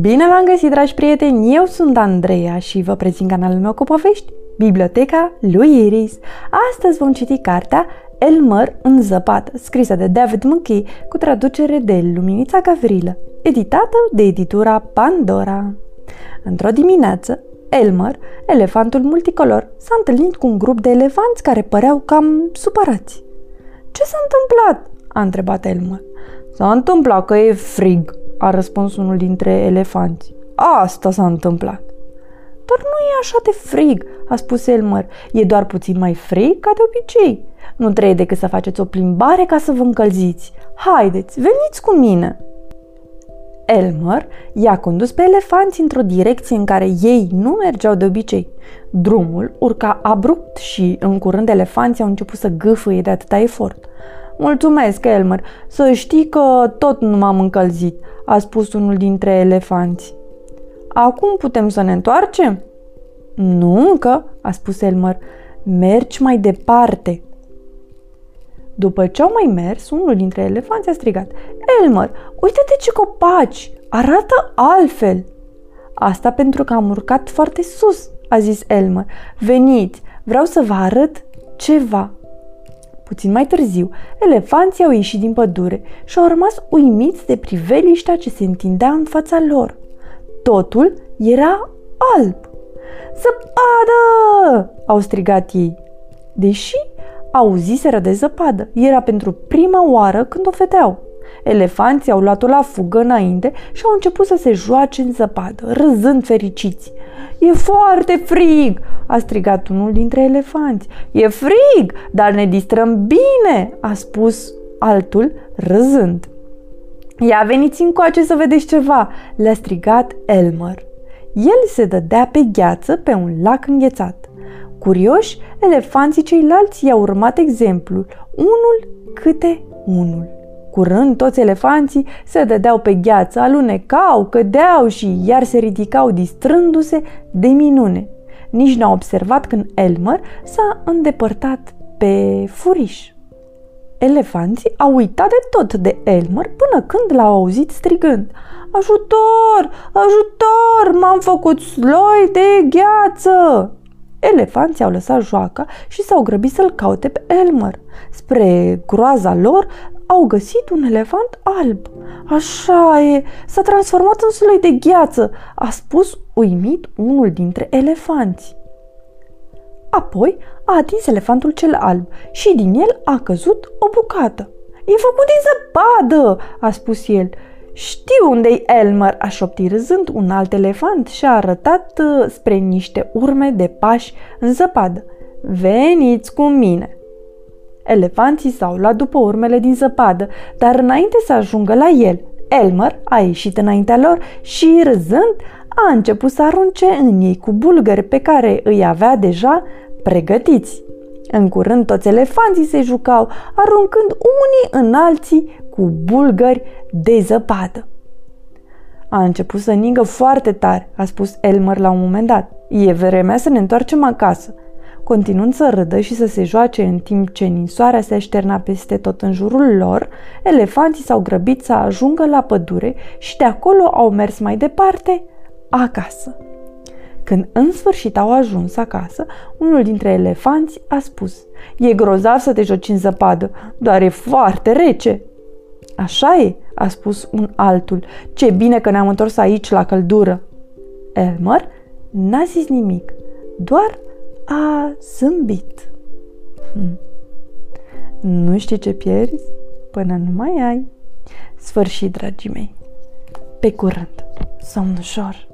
Bine v-am găsit, dragi prieteni! Eu sunt Andreea și vă prezint canalul meu cu povești, Biblioteca lui Iris. Astăzi vom citi cartea Elmer în zăpadă, scrisă de David McKee cu traducere de Luminița Gavrilă, editată de editura Pandora. Într-o dimineață, Elmer, elefantul multicolor, s-a întâlnit cu un grup de elefanți care păreau cam supărați. Ce s-a întâmplat?" A întrebat Elmer. S-a întâmplat că e frig," a răspuns unul dintre elefanți. Asta s-a întâmplat. Dar nu e așa de frig, a spus Elmer. E doar puțin mai frig ca de obicei. Nu trebuie decât să faceți o plimbare ca să vă încălziți. Haideți, veniți cu mine! Elmer i-a condus pe elefanți într-o direcție în care ei nu mergeau de obicei. Drumul urca abrupt și în curând elefanții au început să gâfâie de atâta efort. Mulțumesc, Elmer, să știi că tot nu m-am încălzit, a spus unul dintre elefanți. Acum putem să ne întoarcem? Nu încă, a spus Elmer. Mergi mai departe. După ce au mai mers, unul dintre elefanți a strigat. Elmer, uite-te ce copaci! Arată altfel! Asta pentru că am urcat foarte sus, a zis Elmer. Veniți, vreau să vă arăt ceva. Puțin mai târziu, elefanții au ieșit din pădure și au rămas uimiți de priveliștea ce se întindea în fața lor. Totul era alb. Zăpadă! au strigat ei. Deși auziseră de zăpadă, era pentru prima oară când o vedeau. Elefanții au luat-o la fugă înainte și au început să se joace în zăpadă, râzând fericiți. E foarte frig!" a strigat unul dintre elefanți. E frig, dar ne distrăm bine!" a spus altul, râzând. Ia veniți încoace să vedeți ceva!" le-a strigat Elmer. El se dădea pe gheață pe un lac înghețat. Curioși, elefanții ceilalți i-au urmat exemplul, unul câte unul. Curând, toți elefanții se dădeau pe gheață, alunecau, cădeau și iar se ridicau distrându-se de minune. Nici n-au observat când Elmer s-a îndepărtat pe furiș. Elefanții au uitat de tot de Elmer până când l-au auzit strigând Ajutor! Ajutor! M-am făcut sloi de gheață! Elefanții au lăsat joaca și s-au grăbit să-l caute pe Elmer. Spre groaza lor, au găsit un elefant alb. Așa e, s-a transformat în sloi de gheață, a spus uimit unul dintre elefanți. Apoi a atins elefantul cel alb și din el a căzut o bucată. E făcut din zăpadă, a spus el. Știu unde-i Elmer, a șoptit râzând un alt elefant și a arătat uh, spre niște urme de pași în zăpadă. Veniți cu mine! Elefanții s-au luat după urmele din zăpadă, dar înainte să ajungă la el, Elmer a ieșit înaintea lor și, râzând, a început să arunce în ei cu bulgări pe care îi avea deja pregătiți. În curând toți elefanții se jucau, aruncând unii în alții cu bulgări de zăpadă. A început să ningă foarte tare, a spus Elmer la un moment dat. E vremea să ne întoarcem acasă. Continuând să râdă și să se joace în timp ce ninsoarea se așterna peste tot în jurul lor, elefanții s-au grăbit să ajungă la pădure și de acolo au mers mai departe, acasă. Când în sfârșit au ajuns acasă, unul dintre elefanți a spus E grozav să te joci în zăpadă, doar e foarte rece. Așa e, a spus un altul. Ce bine că ne-am întors aici la căldură. Elmer n-a zis nimic, doar a zâmbit. Hm. Nu știi ce pierzi până nu mai ai. Sfârșit, dragii mei. Pe curând. Somn ușor.